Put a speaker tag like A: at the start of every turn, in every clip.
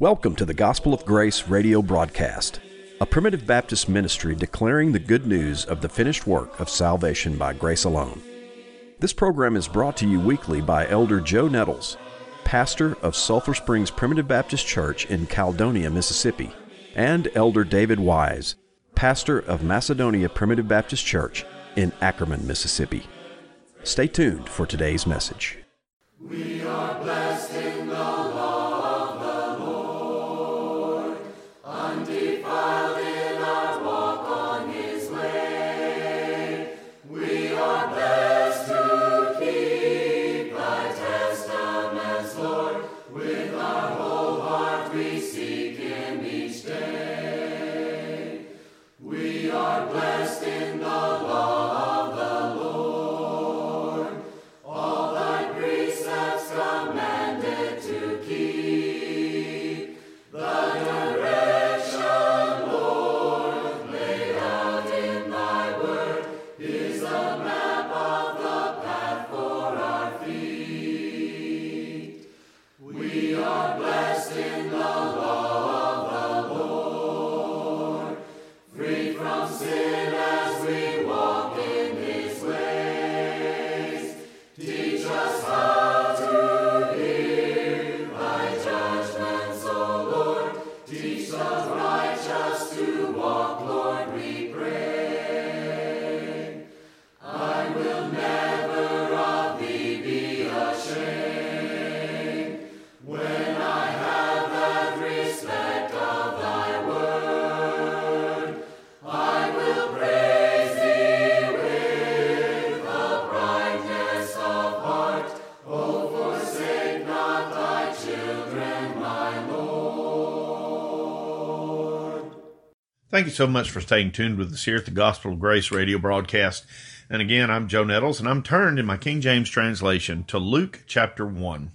A: Welcome to the Gospel of Grace radio broadcast, a primitive Baptist ministry declaring the good news of the finished work of salvation by grace alone. This program is brought to you weekly by Elder Joe Nettles, pastor of Sulphur Springs Primitive Baptist Church in Caledonia, Mississippi, and Elder David Wise, pastor of Macedonia Primitive Baptist Church in Ackerman, Mississippi. Stay tuned for today's message.
B: We are blessed
C: so much for staying tuned with us here at the Gospel of Grace radio broadcast. And again, I'm Joe Nettles, and I'm turned in my King James translation to Luke chapter 1.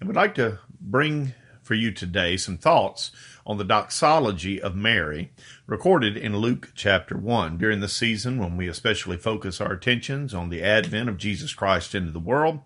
C: And would like to bring for you today some thoughts on the doxology of Mary, recorded in Luke chapter 1, during the season when we especially focus our attentions on the advent of Jesus Christ into the world.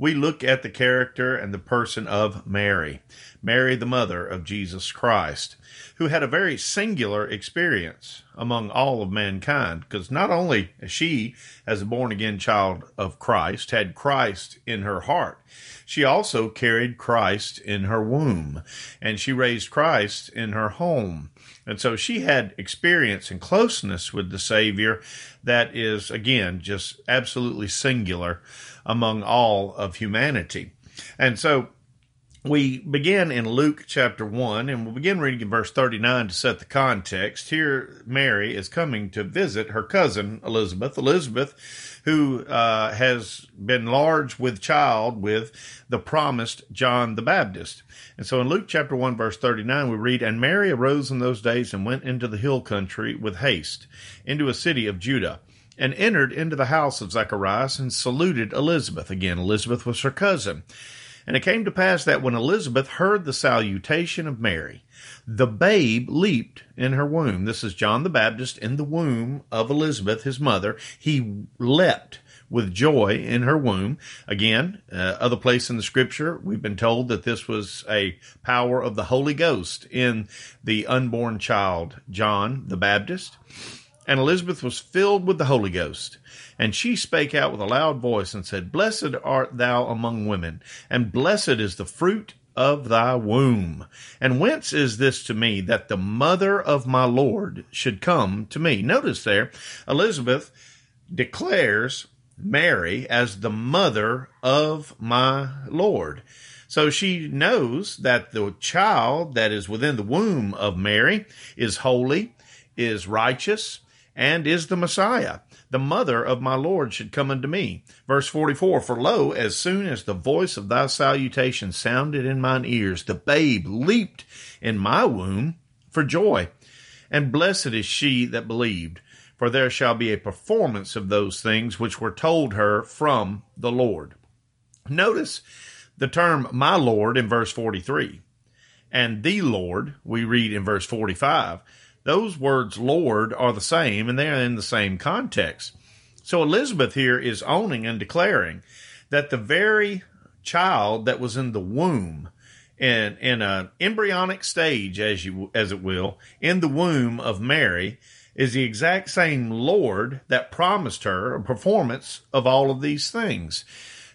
C: We look at the character and the person of Mary, Mary, the mother of Jesus Christ, who had a very singular experience among all of mankind, because not only she, as a born again child of Christ, had Christ in her heart, she also carried Christ in her womb, and she raised Christ in her home. And so she had experience and closeness with the Savior that is, again, just absolutely singular among all of humanity. And so we begin in Luke chapter 1, and we'll begin reading in verse 39 to set the context. Here, Mary is coming to visit her cousin Elizabeth. Elizabeth, who uh, has been large with child with the promised John the Baptist. And so in Luke chapter 1, verse 39, we read, And Mary arose in those days and went into the hill country with haste, into a city of Judah and entered into the house of Zacharias and saluted Elizabeth. Again, Elizabeth was her cousin. And it came to pass that when Elizabeth heard the salutation of Mary, the babe leaped in her womb. This is John the Baptist in the womb of Elizabeth, his mother. He leapt with joy in her womb. Again, uh, other place in the scripture, we've been told that this was a power of the Holy Ghost in the unborn child, John the Baptist. And Elizabeth was filled with the Holy Ghost. And she spake out with a loud voice and said, Blessed art thou among women, and blessed is the fruit of thy womb. And whence is this to me that the mother of my Lord should come to me? Notice there, Elizabeth declares Mary as the mother of my Lord. So she knows that the child that is within the womb of Mary is holy, is righteous, and is the Messiah. The mother of my Lord should come unto me. Verse 44 For lo, as soon as the voice of thy salutation sounded in mine ears, the babe leaped in my womb for joy. And blessed is she that believed, for there shall be a performance of those things which were told her from the Lord. Notice the term my Lord in verse 43 and the Lord, we read in verse 45 those words Lord are the same and they are in the same context. So Elizabeth here is owning and declaring that the very child that was in the womb in in an embryonic stage, as you as it will, in the womb of Mary, is the exact same Lord that promised her a performance of all of these things.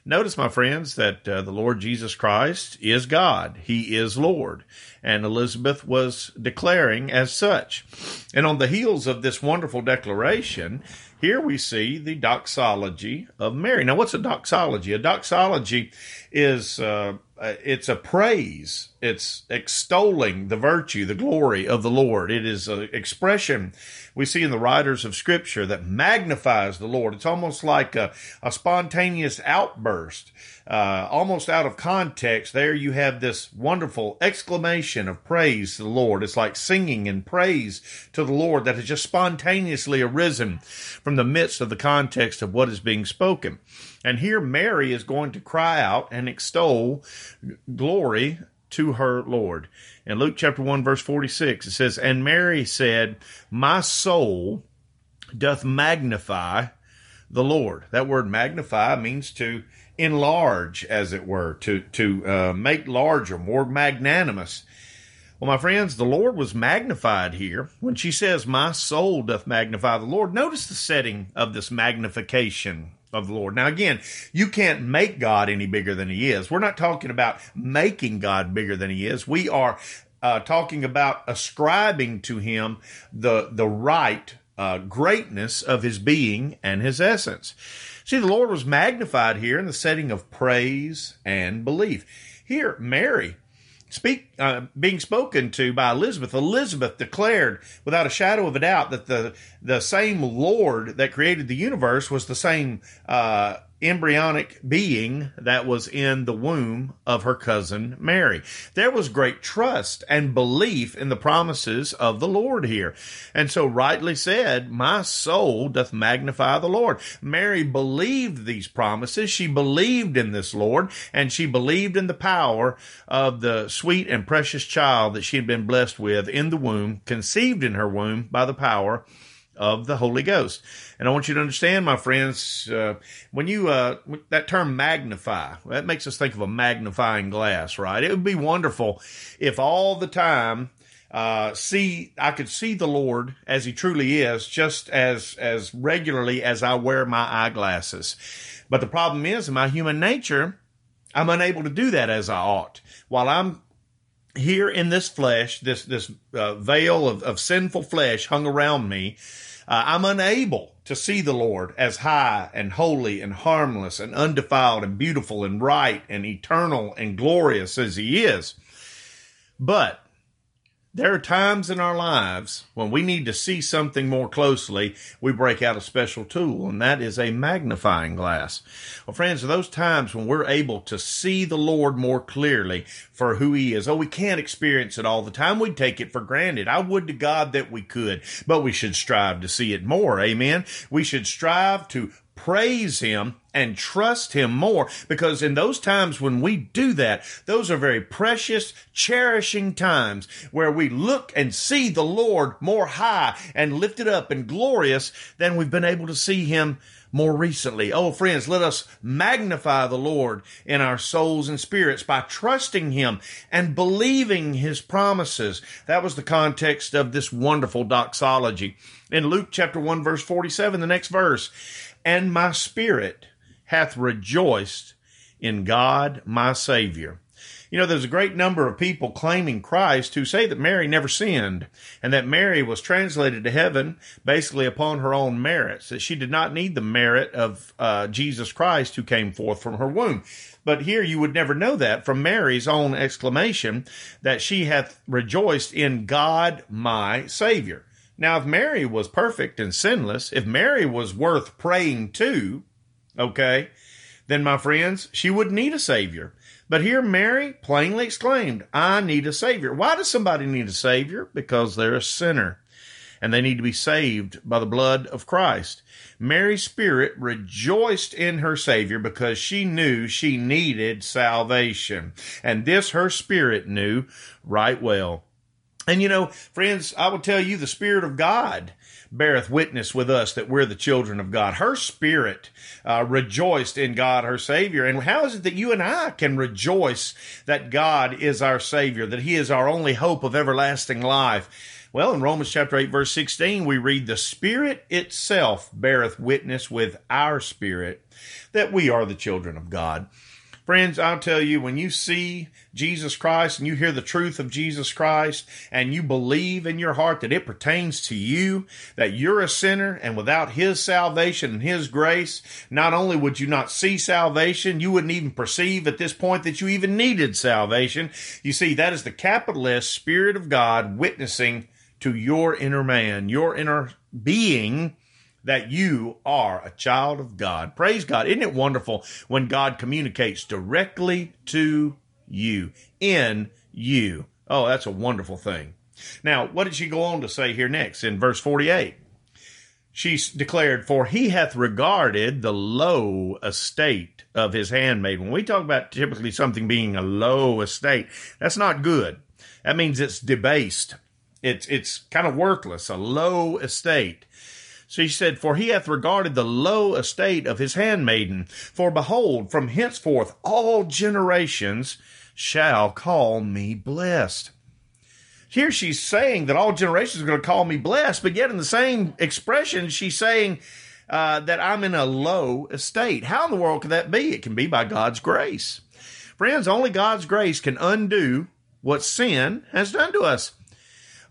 C: Notice, my friends, that uh, the Lord Jesus Christ is God. He is Lord. And Elizabeth was declaring as such. And on the heels of this wonderful declaration, here we see the doxology of Mary. Now, what's a doxology? A doxology is uh, it's a praise. It's extolling the virtue, the glory of the Lord. It is an expression we see in the writers of Scripture that magnifies the Lord. It's almost like a, a spontaneous outburst, uh, almost out of context. There you have this wonderful exclamation of praise to the Lord. It's like singing and praise to the Lord that has just spontaneously arisen from the midst of the context of what is being spoken. And here Mary is going to cry out and extol glory to her Lord. In Luke chapter 1, verse 46, it says, And Mary said, My soul doth magnify the Lord. That word magnify means to enlarge, as it were, to, to uh, make larger, more magnanimous. Well, my friends, the Lord was magnified here. When she says, My soul doth magnify the Lord, notice the setting of this magnification of the Lord. Now, again, you can't make God any bigger than He is. We're not talking about making God bigger than He is. We are uh, talking about ascribing to Him the the right uh, greatness of His being and His essence. See, the Lord was magnified here in the setting of praise and belief. Here, Mary speak uh, being spoken to by Elizabeth, Elizabeth declared without a shadow of a doubt that the the same Lord that created the universe was the same uh, embryonic being that was in the womb of her cousin Mary. There was great trust and belief in the promises of the Lord here. And so rightly said, my soul doth magnify the Lord. Mary believed these promises. She believed in this Lord and she believed in the power of the sweet and precious child that she had been blessed with in the womb, conceived in her womb by the power of the Holy Ghost. And I want you to understand, my friends, uh, when you, uh, that term magnify, that makes us think of a magnifying glass, right? It would be wonderful if all the time, uh, see, I could see the Lord as he truly is just as, as regularly as I wear my eyeglasses. But the problem is in my human nature, I'm unable to do that as I ought. While I'm here in this flesh, this this uh, veil of, of sinful flesh hung around me, uh, I'm unable to see the Lord as high and holy and harmless and undefiled and beautiful and right and eternal and glorious as He is. But there are times in our lives when we need to see something more closely, we break out a special tool, and that is a magnifying glass. Well, friends, those times when we're able to see the Lord more clearly for who He is. Oh, we can't experience it all the time. We take it for granted. I would to God that we could, but we should strive to see it more. Amen. We should strive to praise him and trust him more because in those times when we do that, those are very precious, cherishing times where we look and see the Lord more high and lifted up and glorious than we've been able to see him more recently. Oh, friends, let us magnify the Lord in our souls and spirits by trusting Him and believing His promises. That was the context of this wonderful doxology. In Luke chapter 1, verse 47, the next verse, and my spirit hath rejoiced in God my Savior. You know, there's a great number of people claiming Christ who say that Mary never sinned and that Mary was translated to heaven basically upon her own merits, that she did not need the merit of uh, Jesus Christ who came forth from her womb. But here you would never know that from Mary's own exclamation that she hath rejoiced in God my Savior. Now, if Mary was perfect and sinless, if Mary was worth praying to, okay, then my friends, she wouldn't need a Savior. But here Mary plainly exclaimed, I need a Savior. Why does somebody need a Savior? Because they're a sinner and they need to be saved by the blood of Christ. Mary's spirit rejoiced in her Savior because she knew she needed salvation. And this her spirit knew right well. And you know, friends, I will tell you the Spirit of God beareth witness with us that we're the children of God. Her spirit uh, rejoiced in God, her Savior. And how is it that you and I can rejoice that God is our Savior, that He is our only hope of everlasting life? Well, in Romans chapter 8, verse 16, we read, The Spirit itself beareth witness with our spirit that we are the children of God. Friends, I'll tell you, when you see Jesus Christ and you hear the truth of Jesus Christ and you believe in your heart that it pertains to you, that you're a sinner and without His salvation and His grace, not only would you not see salvation, you wouldn't even perceive at this point that you even needed salvation. You see, that is the capitalist Spirit of God witnessing to your inner man, your inner being that you are a child of God. Praise God. Isn't it wonderful when God communicates directly to you, in you? Oh, that's a wonderful thing. Now, what did she go on to say here next in verse 48? She declared, For he hath regarded the low estate of his handmaid. When we talk about typically something being a low estate, that's not good. That means it's debased. It's, it's kind of worthless, a low estate. So he said, For he hath regarded the low estate of his handmaiden. For behold, from henceforth all generations shall call me blessed. Here she's saying that all generations are going to call me blessed, but yet in the same expression, she's saying uh, that I'm in a low estate. How in the world could that be? It can be by God's grace. Friends, only God's grace can undo what sin has done to us.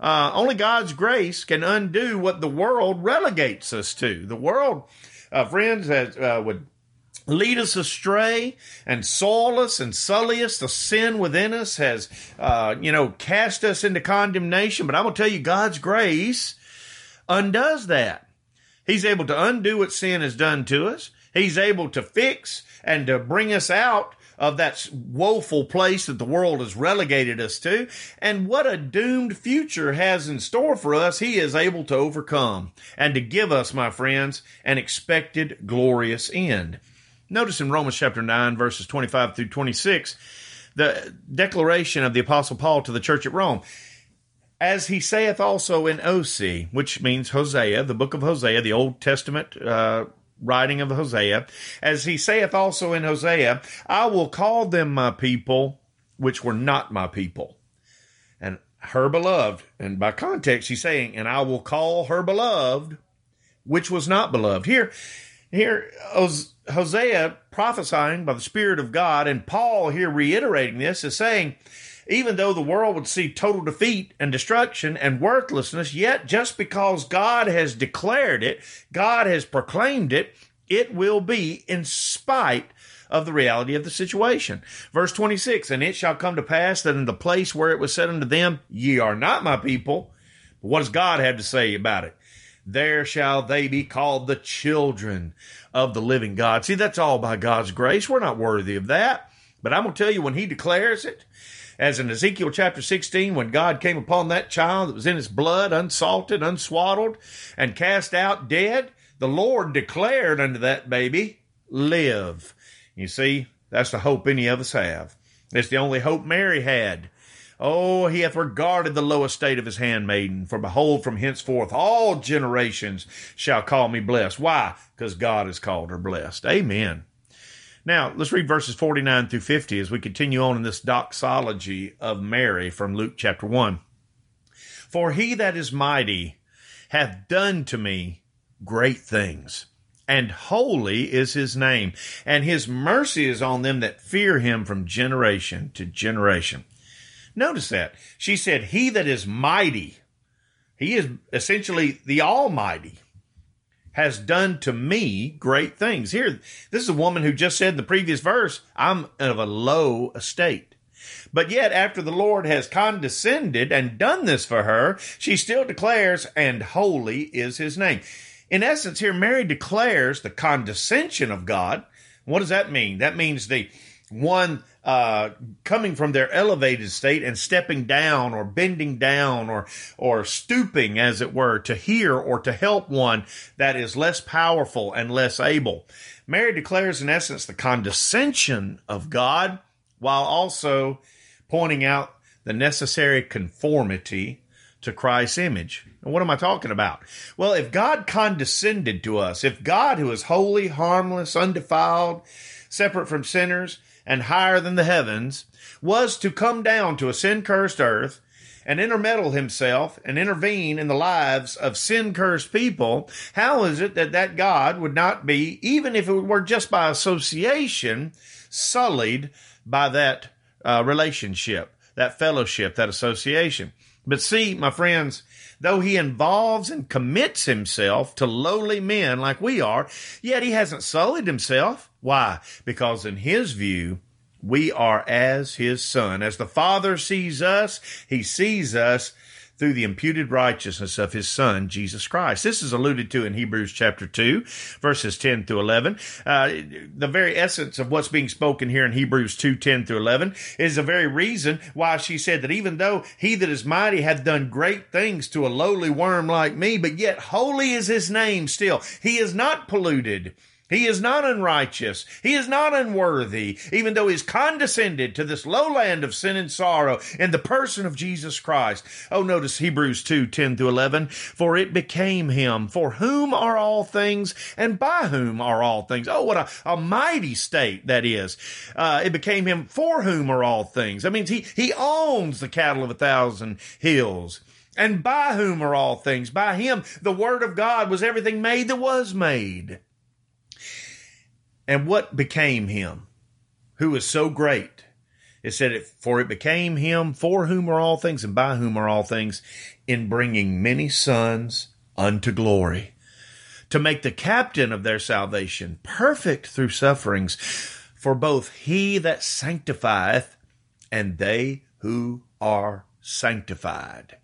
C: Uh, only God's grace can undo what the world relegates us to. The world, uh, friends, has, uh, would lead us astray and soil us and sully us. The sin within us has, uh, you know, cast us into condemnation. But I will tell you, God's grace undoes that. He's able to undo what sin has done to us. He's able to fix and to bring us out of that woeful place that the world has relegated us to, and what a doomed future has in store for us, He is able to overcome and to give us, my friends, an expected glorious end. Notice in Romans chapter 9, verses 25 through 26, the declaration of the Apostle Paul to the church at Rome as he saith also in Osee, which means Hosea, the book of Hosea, the Old Testament uh, writing of Hosea, as he saith also in Hosea, I will call them my people, which were not my people. And her beloved, and by context, he's saying, and I will call her beloved, which was not beloved. Here, here, Hosea prophesying by the Spirit of God, and Paul here reiterating this is saying, even though the world would see total defeat and destruction and worthlessness, yet just because God has declared it, God has proclaimed it, it will be in spite of the reality of the situation. Verse 26 And it shall come to pass that in the place where it was said unto them, Ye are not my people, but what does God have to say about it? There shall they be called the children of the living God. See, that's all by God's grace. We're not worthy of that. But I'm going to tell you, when He declares it, as in Ezekiel chapter 16, when God came upon that child that was in his blood, unsalted, unswaddled, and cast out dead, the Lord declared unto that baby, Live. You see, that's the hope any of us have. It's the only hope Mary had. Oh, he hath regarded the low estate of his handmaiden, for behold, from henceforth all generations shall call me blessed. Why? Because God has called her blessed. Amen. Now, let's read verses 49 through 50 as we continue on in this doxology of Mary from Luke chapter 1. For he that is mighty hath done to me great things, and holy is his name, and his mercy is on them that fear him from generation to generation. Notice that. She said, He that is mighty, he is essentially the Almighty has done to me great things. Here, this is a woman who just said in the previous verse, I'm of a low estate. But yet, after the Lord has condescended and done this for her, she still declares, and holy is his name. In essence, here, Mary declares the condescension of God. What does that mean? That means the one uh, coming from their elevated state and stepping down or bending down or or stooping, as it were, to hear or to help one that is less powerful and less able. Mary declares, in essence, the condescension of God, while also pointing out the necessary conformity to Christ's image. And what am I talking about? Well, if God condescended to us, if God, who is holy, harmless, undefiled, separate from sinners, and higher than the heavens, was to come down to a sin cursed earth and intermeddle himself and intervene in the lives of sin cursed people, how is it that that God would not be, even if it were just by association, sullied by that uh, relationship, that fellowship, that association? But see, my friends, though he involves and commits himself to lowly men like we are, yet he hasn't sullied himself. Why? Because in his view, we are as his son. As the Father sees us, he sees us through the imputed righteousness of his son, Jesus Christ. This is alluded to in Hebrews chapter 2, verses 10 through 11. Uh, the very essence of what's being spoken here in Hebrews 2, 10 through 11 is the very reason why she said that even though he that is mighty hath done great things to a lowly worm like me, but yet holy is his name still. He is not polluted. He is not unrighteous. He is not unworthy, even though he's condescended to this low land of sin and sorrow in the person of Jesus Christ. Oh, notice Hebrews 2, 10 through 11. For it became him, for whom are all things, and by whom are all things. Oh, what a, a mighty state that is. Uh, it became him for whom are all things. That means he, he owns the cattle of a thousand hills. And by whom are all things? By him, the word of God was everything made that was made. And what became him, who is so great? It said, For it became him for whom are all things and by whom are all things, in bringing many sons unto glory, to make the captain of their salvation perfect through sufferings, for both he that sanctifieth and they who are sanctified.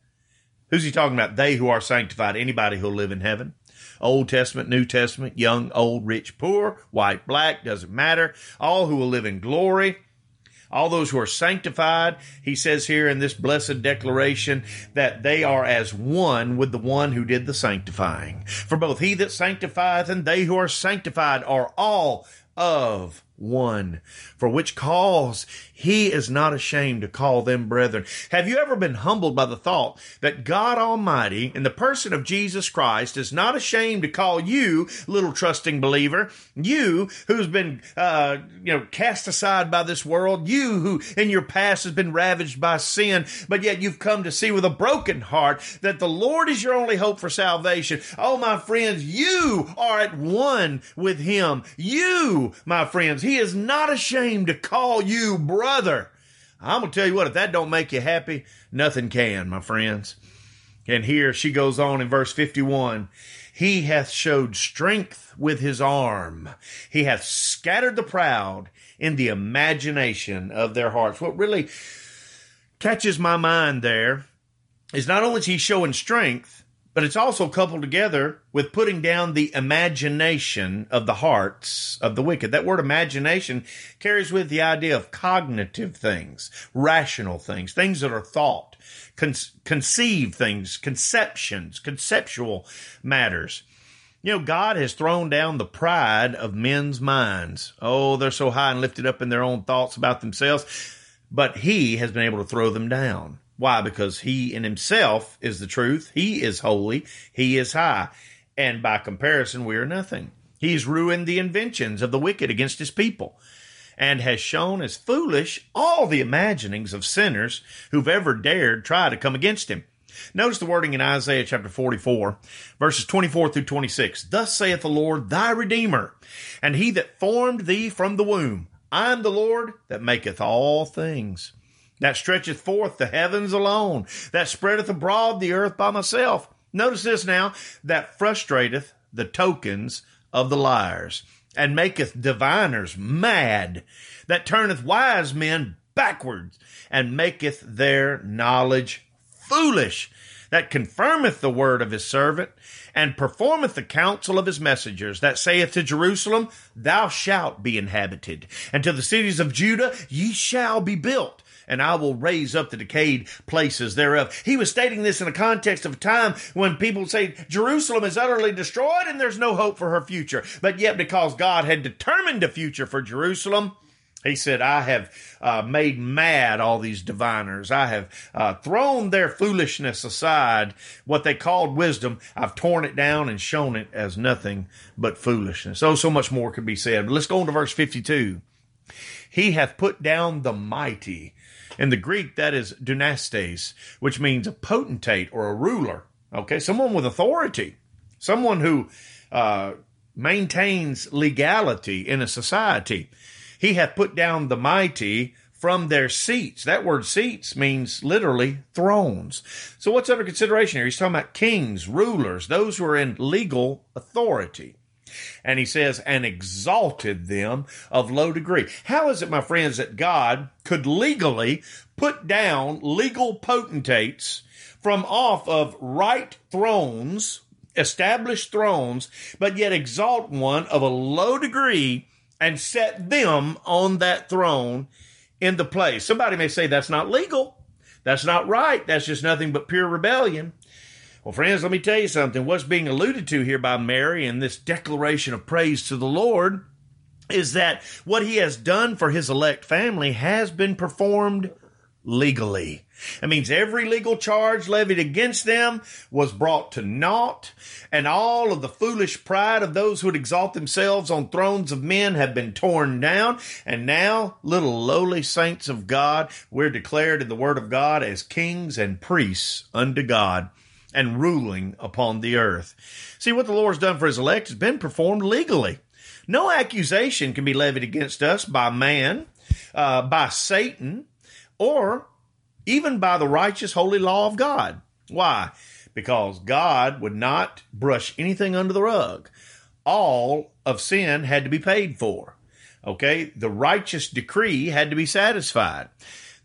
C: Who's he talking about? They who are sanctified. Anybody who'll live in heaven. Old Testament, New Testament, young, old, rich, poor, white, black, doesn't matter. All who will live in glory. All those who are sanctified, he says here in this blessed declaration that they are as one with the one who did the sanctifying. For both he that sanctifieth and they who are sanctified are all of one, for which cause he is not ashamed to call them brethren. Have you ever been humbled by the thought that God Almighty, in the person of Jesus Christ, is not ashamed to call you, little trusting believer, you who's been, uh, you know, cast aside by this world, you who in your past has been ravaged by sin, but yet you've come to see with a broken heart that the Lord is your only hope for salvation. Oh, my friends, you are at one with Him. You, my friends, He is not ashamed to call you brother. I'm going to tell you what, if that don't make you happy, nothing can, my friends. And here she goes on in verse 51 He hath showed strength with his arm, he hath scattered the proud in the imagination of their hearts. What really catches my mind there is not only is he showing strength, but it's also coupled together with putting down the imagination of the hearts of the wicked. That word imagination carries with the idea of cognitive things, rational things, things that are thought, con- conceived things, conceptions, conceptual matters. You know, God has thrown down the pride of men's minds. Oh, they're so high and lifted up in their own thoughts about themselves, but He has been able to throw them down. Why? Because he in himself is the truth. He is holy. He is high. And by comparison, we are nothing. He's ruined the inventions of the wicked against his people and has shown as foolish all the imaginings of sinners who've ever dared try to come against him. Notice the wording in Isaiah chapter 44, verses 24 through 26. Thus saith the Lord thy Redeemer, and he that formed thee from the womb. I am the Lord that maketh all things that stretcheth forth the heavens alone, that spreadeth abroad the earth by myself. Notice this now, that frustrateth the tokens of the liars, and maketh diviners mad, that turneth wise men backwards, and maketh their knowledge foolish, that confirmeth the word of his servant, and performeth the counsel of his messengers, that saith to Jerusalem, Thou shalt be inhabited, and to the cities of Judah, Ye shall be built and I will raise up the decayed places thereof. He was stating this in a context of a time when people say Jerusalem is utterly destroyed and there's no hope for her future. But yet, because God had determined a future for Jerusalem, He said, I have uh, made mad all these diviners. I have uh, thrown their foolishness aside. What they called wisdom, I've torn it down and shown it as nothing but foolishness. Oh, so much more could be said. But let's go on to verse 52. He hath put down the mighty. In the Greek, that is dynastes, which means a potentate or a ruler. Okay, someone with authority, someone who uh, maintains legality in a society. He hath put down the mighty from their seats. That word seats means literally thrones. So what's under consideration here? He's talking about kings, rulers, those who are in legal authority. And he says, and exalted them of low degree. How is it, my friends, that God could legally put down legal potentates from off of right thrones, established thrones, but yet exalt one of a low degree and set them on that throne in the place. Somebody may say that's not legal. That's not right. That's just nothing but pure rebellion. Well, friends, let me tell you something. What's being alluded to here by Mary in this declaration of praise to the Lord is that what he has done for his elect family has been performed legally. It means every legal charge levied against them was brought to naught, and all of the foolish pride of those who would exalt themselves on thrones of men have been torn down. And now, little lowly saints of God, we're declared in the Word of God as kings and priests unto God and ruling upon the earth. See, what the Lord's done for his elect has been performed legally. No accusation can be levied against us by man, uh, by Satan, or even by the righteous holy law of God. Why? Because God would not brush anything under the rug. All of sin had to be paid for. Okay? The righteous decree had to be satisfied.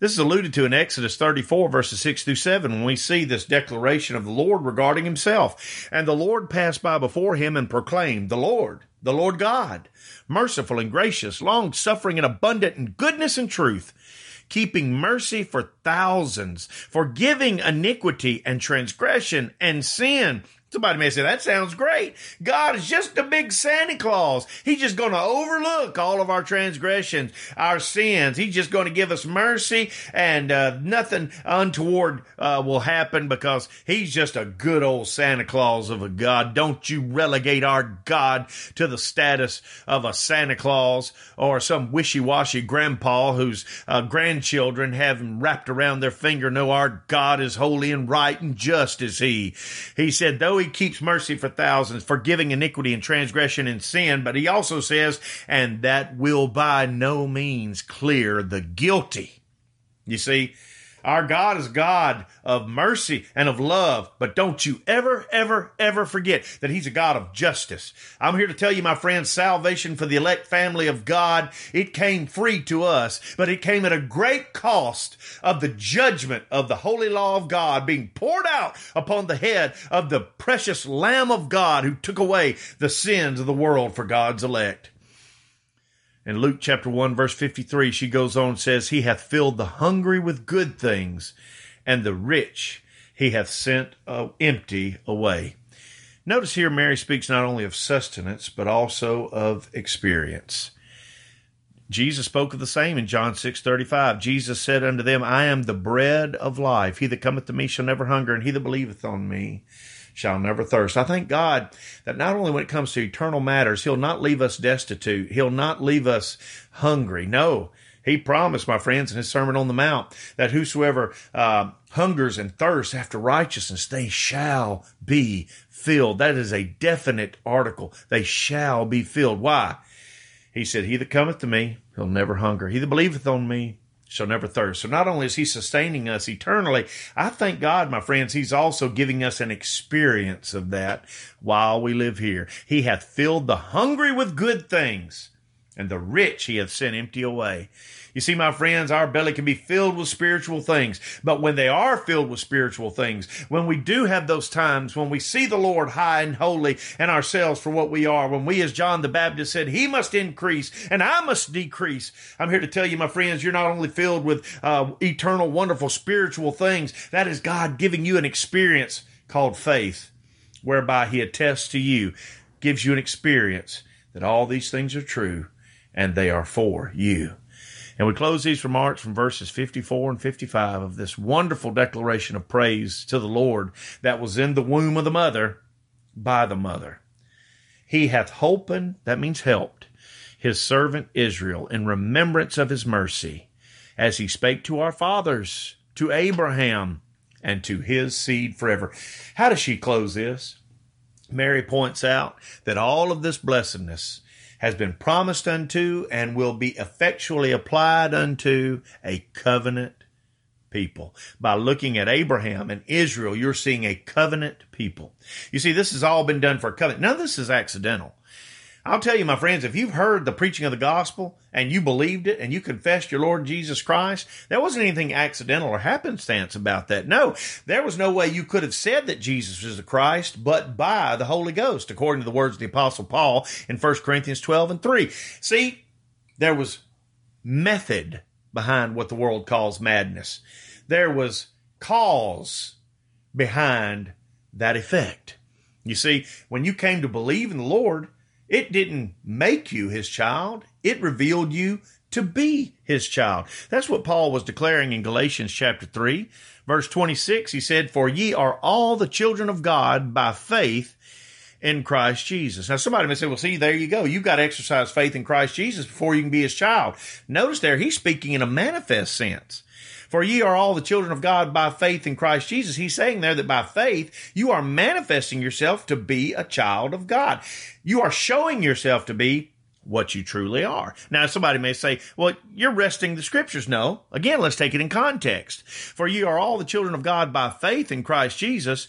C: This is alluded to in Exodus 34, verses 6 through 7, when we see this declaration of the Lord regarding himself. And the Lord passed by before him and proclaimed, The Lord, the Lord God, merciful and gracious, long suffering and abundant in goodness and truth keeping mercy for thousands, forgiving iniquity and transgression and sin. Somebody may say, that sounds great. God is just a big Santa Claus. He's just going to overlook all of our transgressions, our sins. He's just going to give us mercy and uh, nothing untoward uh, will happen because he's just a good old Santa Claus of a God. Don't you relegate our God to the status of a Santa Claus or some wishy-washy grandpa whose uh, grandchildren have him wrapped around their finger. No, our God is holy and right and just as he. He said, though he keeps mercy for thousands, forgiving iniquity and transgression and sin. But he also says, and that will by no means clear the guilty. You see, our God is God of mercy and of love, but don't you ever, ever, ever forget that He's a God of justice. I'm here to tell you, my friends, salvation for the elect family of God, it came free to us, but it came at a great cost of the judgment of the holy law of God being poured out upon the head of the precious Lamb of God who took away the sins of the world for God's elect. In Luke chapter 1, verse 53, she goes on and says, He hath filled the hungry with good things, and the rich he hath sent uh, empty away. Notice here Mary speaks not only of sustenance, but also of experience. Jesus spoke of the same in John 6 35. Jesus said unto them, I am the bread of life. He that cometh to me shall never hunger, and he that believeth on me shall never thirst. I thank God that not only when it comes to eternal matters, He'll not leave us destitute. He'll not leave us hungry. No, He promised, my friends, in His Sermon on the Mount, that whosoever uh, hungers and thirsts after righteousness, they shall be filled. That is a definite article. They shall be filled. Why? He said, He that cometh to me, he'll never hunger. He that believeth on me, shall never thirst. So not only is he sustaining us eternally, I thank God, my friends, he's also giving us an experience of that while we live here. He hath filled the hungry with good things, and the rich he hath sent empty away. You see, my friends, our belly can be filled with spiritual things, but when they are filled with spiritual things, when we do have those times when we see the Lord high and holy and ourselves for what we are, when we, as John the Baptist said, He must increase and I must decrease. I'm here to tell you, my friends, you're not only filled with uh, eternal, wonderful spiritual things, that is God giving you an experience called faith, whereby He attests to you, gives you an experience that all these things are true and they are for you. And we close these remarks from verses 54 and 55 of this wonderful declaration of praise to the Lord that was in the womb of the mother by the mother. He hath holpen, that means helped, his servant Israel in remembrance of his mercy, as he spake to our fathers, to Abraham, and to his seed forever. How does she close this? Mary points out that all of this blessedness has been promised unto and will be effectually applied unto a covenant people. By looking at Abraham and Israel, you're seeing a covenant people. You see, this has all been done for a covenant. None of this is accidental. I'll tell you, my friends, if you've heard the preaching of the gospel and you believed it and you confessed your Lord Jesus Christ, there wasn't anything accidental or happenstance about that. No, there was no way you could have said that Jesus is the Christ but by the Holy Ghost, according to the words of the Apostle Paul in 1 Corinthians 12 and 3. See, there was method behind what the world calls madness. There was cause behind that effect. You see, when you came to believe in the Lord, it didn't make you his child. It revealed you to be his child. That's what Paul was declaring in Galatians chapter 3, verse 26. He said, For ye are all the children of God by faith in Christ Jesus. Now, somebody may say, well, see, there you go. You've got to exercise faith in Christ Jesus before you can be his child. Notice there, he's speaking in a manifest sense. For ye are all the children of God by faith in Christ Jesus. He's saying there that by faith, you are manifesting yourself to be a child of God. You are showing yourself to be what you truly are. Now, somebody may say, well, you're wresting the scriptures. No. Again, let's take it in context. For ye are all the children of God by faith in Christ Jesus.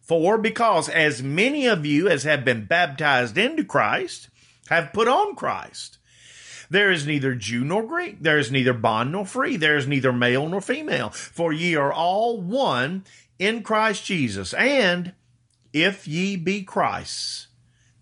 C: For because as many of you as have been baptized into Christ have put on Christ. There is neither Jew nor Greek. There is neither bond nor free. There is neither male nor female. For ye are all one in Christ Jesus. And if ye be Christ's,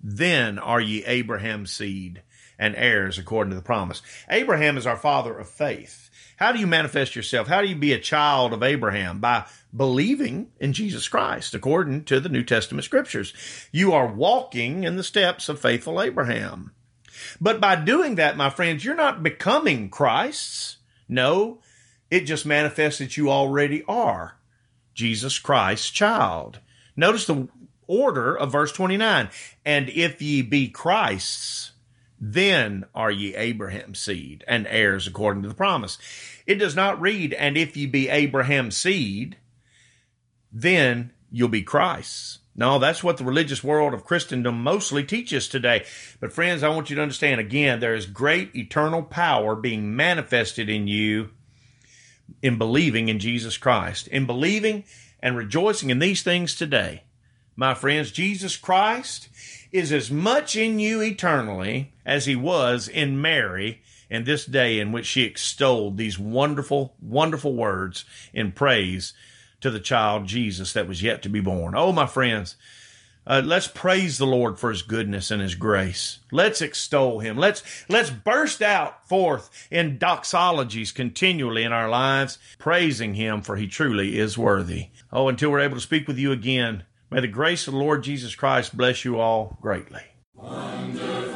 C: then are ye Abraham's seed and heirs according to the promise. Abraham is our father of faith. How do you manifest yourself? How do you be a child of Abraham? By believing in Jesus Christ, according to the New Testament scriptures. You are walking in the steps of faithful Abraham. But by doing that, my friends, you're not becoming Christ's. No, it just manifests that you already are Jesus Christ's child. Notice the order of verse 29. And if ye be Christ's, then are ye Abraham's seed and heirs according to the promise. It does not read, and if ye be Abraham's seed, then you'll be Christ's. No, that's what the religious world of Christendom mostly teaches today. But friends, I want you to understand again, there is great eternal power being manifested in you in believing in Jesus Christ, in believing and rejoicing in these things today. My friends, Jesus Christ is as much in you eternally as he was in Mary in this day in which she extolled these wonderful, wonderful words in praise to the child Jesus that was yet to be born. Oh, my friends, uh, let's praise the Lord for his goodness and his grace. Let's extol him. Let's, let's burst out forth in doxologies continually in our lives, praising him for he truly is worthy. Oh, until we're able to speak with you again, may the grace of the Lord Jesus Christ bless you all greatly.
B: Wonderful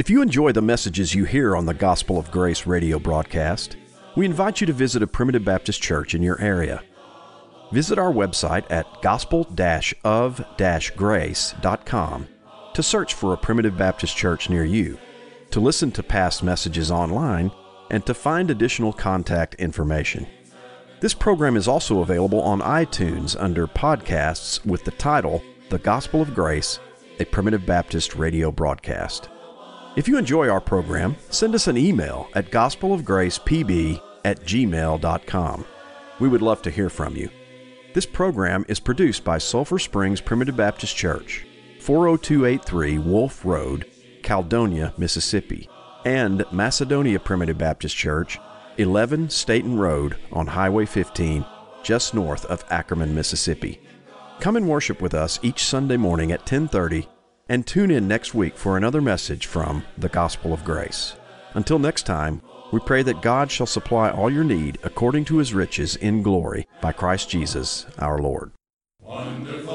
A: If you enjoy the messages you hear on the Gospel of Grace radio broadcast, we invite you to visit a Primitive Baptist church in your area. Visit our website at gospel of grace.com to search for a Primitive Baptist church near you, to listen to past messages online, and to find additional contact information. This program is also available on iTunes under podcasts with the title The Gospel of Grace, a Primitive Baptist radio broadcast. If you enjoy our program, send us an email at gospelofgracepb at gmail.com. We would love to hear from you. This program is produced by Sulphur Springs Primitive Baptist Church. 40283 Wolf Road, Caledonia, Mississippi, and Macedonia Primitive Baptist Church, 11 Staten Road on Highway 15, just north of Ackerman, Mississippi. Come and worship with us each Sunday morning at 10:30 and tune in next week for another message from the Gospel of Grace. Until next time, we pray that God shall supply all your need according to his riches in glory by Christ Jesus our Lord.
B: Wonderful.